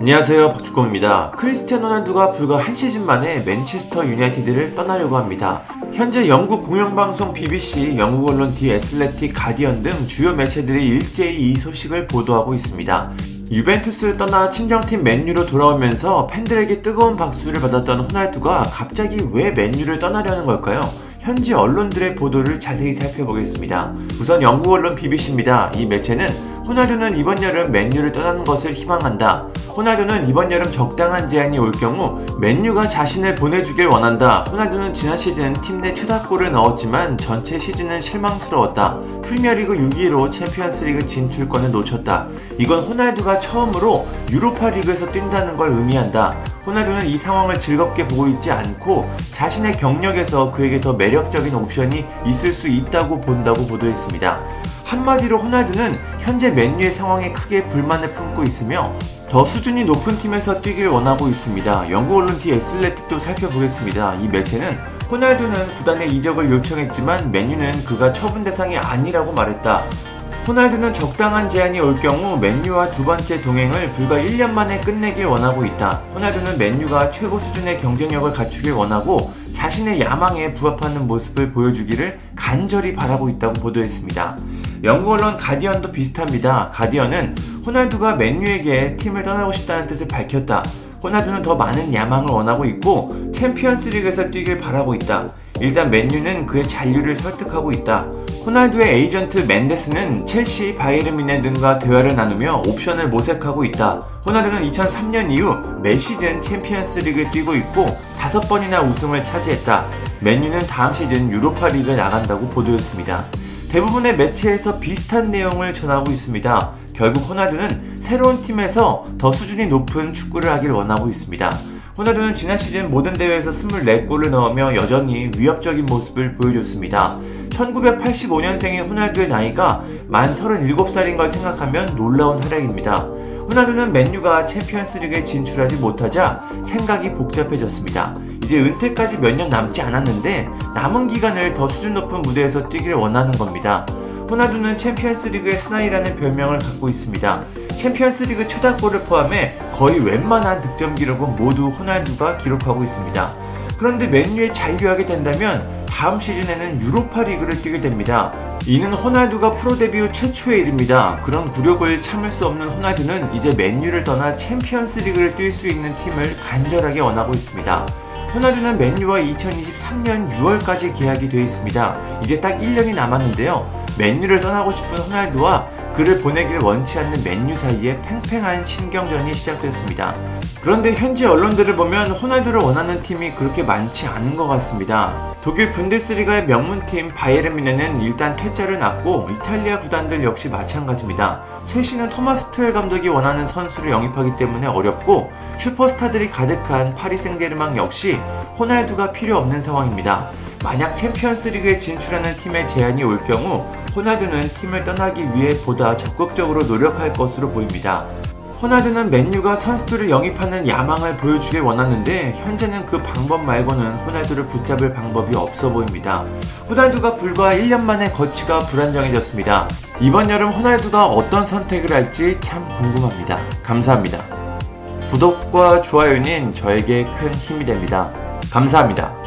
안녕하세요 박주공입니다. 크리스티아노 롤란도가 불과 한 시즌 만에 맨체스터 유나이티드를 떠나려고 합니다. 현재 영국 공영방송 BBC, 영국 언론 디 애슬레틱, 가디언 등 주요 매체들이 일제히 이 소식을 보도하고 있습니다. 유벤투스를 떠나 친정팀 맨유로 돌아오면서 팬들에게 뜨거운 박수를 받았던 호날두가 갑자기 왜 맨유를 떠나려는 걸까요? 현지 언론들의 보도를 자세히 살펴보겠습니다. 우선 영국 언론 BBC입니다. 이 매체는 호날두는 이번 여름 맨유를 떠나는 것을 희망한다. 호날두는 이번 여름 적당한 제한이 올 경우 맨유가 자신을 보내주길 원한다. 호날두는 지난 시즌 팀 내 최다골을 넣었지만 전체 시즌은 실망스러웠다. 프리미어리그 6위로 챔피언스리그 진출권을 놓쳤다. 이건 호날두가 처음으로 유로파리그에서 뛴다는 걸 의미한다. 호날두는 이 상황을 즐겁게 보고 있지 않고 자신의 경력에서 그에게 더 매력적인 옵션이 있을 수 있다고 본다고 보도했습니다. 한마디로 호날두는 현재 맨유의 상황에 크게 불만을 품고 있으며 더 수준이 높은 팀에서 뛰길 원하고 있습니다. 영국 언론 디 엑슬레틱도 살펴보겠습니다. 이 매체는 호날두는 구단의 이적을 요청했지만 맨유는 그가 처분 대상이 아니라고 말했다. 호날두는 적당한 제한이 올 경우 맨유와 두 번째 동행을 불과 1년 만에 끝내길 원하고 있다. 호날두는 맨유가 최고 수준의 경쟁력을 갖추길 원하고 자신의 야망에 부합하는 모습을 보여주기를 간절히 바라고 있다고 보도했습니다. 영국 언론 가디언도 비슷합니다. 가디언은 호날두가 맨유에게 팀을 떠나고 싶다는 뜻을 밝혔다. 호날두는 더 많은 야망을 원하고 있고 챔피언스 리그에서 뛰길 바라고 있다. 일단 맨유는 그의 잔류를 설득하고 있다. 호날두의 에이전트 멘데스는 첼시, 뮌헨 등과 대화를 나누며 옵션을 모색하고 있다. 호날두는 2003년 이후 매 시즌 챔피언스 리그에 뛰고 있고 다섯 번이나 우승을 차지했다. 맨유는 다음 시즌 유로파 리그에 나간다고 보도했습니다. 대부분의 매체에서 비슷한 내용을 전하고 있습니다. 결국 호날두는 새로운 팀에서 더 수준이 높은 축구를 하길 원하고 있습니다. 호날두는 지난 시즌 모든 대회에서 24골을 넣으며 여전히 위협적인 모습을 보여줬습니다. 1985년생인 호날두의 나이가 만 37살인 걸 생각하면 놀라운 활약입니다. 호날두는 맨유가 챔피언스리그에 진출하지 못하자 생각이 복잡해졌습니다. 이제 은퇴까지 몇 년 남지 않았는데 남은 기간을 더 수준 높은 무대에서 뛰기를 원하는 겁니다. 호날두는 챔피언스리그의 사나이라는 별명을 갖고 있습니다. 챔피언스리그 최다골을 포함해 거의 웬만한 득점 기록은 모두 호날두가 기록하고 있습니다. 그런데 맨유에 잔류하게 된다면 다음 시즌에는 유로파 리그를 뛰게 됩니다. 이는 호날두가 프로 데뷔 후 최초의 일입니다. 그런 굴욕을 참을 수 없는 호날두는 이제 맨유를 떠나 챔피언스 리그를 뛸 수 있는 팀을 간절하게 원하고 있습니다. 호날두는 맨유와 2023년 6월까지 계약이 되어 있습니다. 이제 딱 1년이 남았는데요. 맨유를 떠나고 싶은 호날두와 그를 보내기를 원치 않는 맨유 사이에 팽팽한 신경전이 시작됐습니다. 그런데 현지 언론들을 보면 호날두를 원하는 팀이 그렇게 많지 않은 것 같습니다. 독일 분데스리가의 명문팀 바이에른 미네는 일단 퇴짜를 놨고 이탈리아 구단들 역시 마찬가지입니다. 첼시는 토마스 투엘 감독이 원하는 선수를 영입하기 때문에 어렵고 슈퍼스타들이 가득한 파리 생제르맹 역시 호날두가 필요 없는 상황입니다. 만약 챔피언스리그에 진출하는 팀의 제안이 올 경우 호날두는 팀을 떠나기 위해 보다 적극적으로 노력할 것으로 보입니다. 호날두는 맨유가 선수들을 영입하는 야망을 보여주길 원하는데 현재는 그 방법 말고는 호날두를 붙잡을 방법이 없어 보입니다. 호날두가 불과 1년 만에 거치가 불안정해졌습니다. 이번 여름 호날두가 어떤 선택을 할지 참 궁금합니다. 감사합니다. 구독과 좋아요는 저에게 큰 힘이 됩니다. 감사합니다.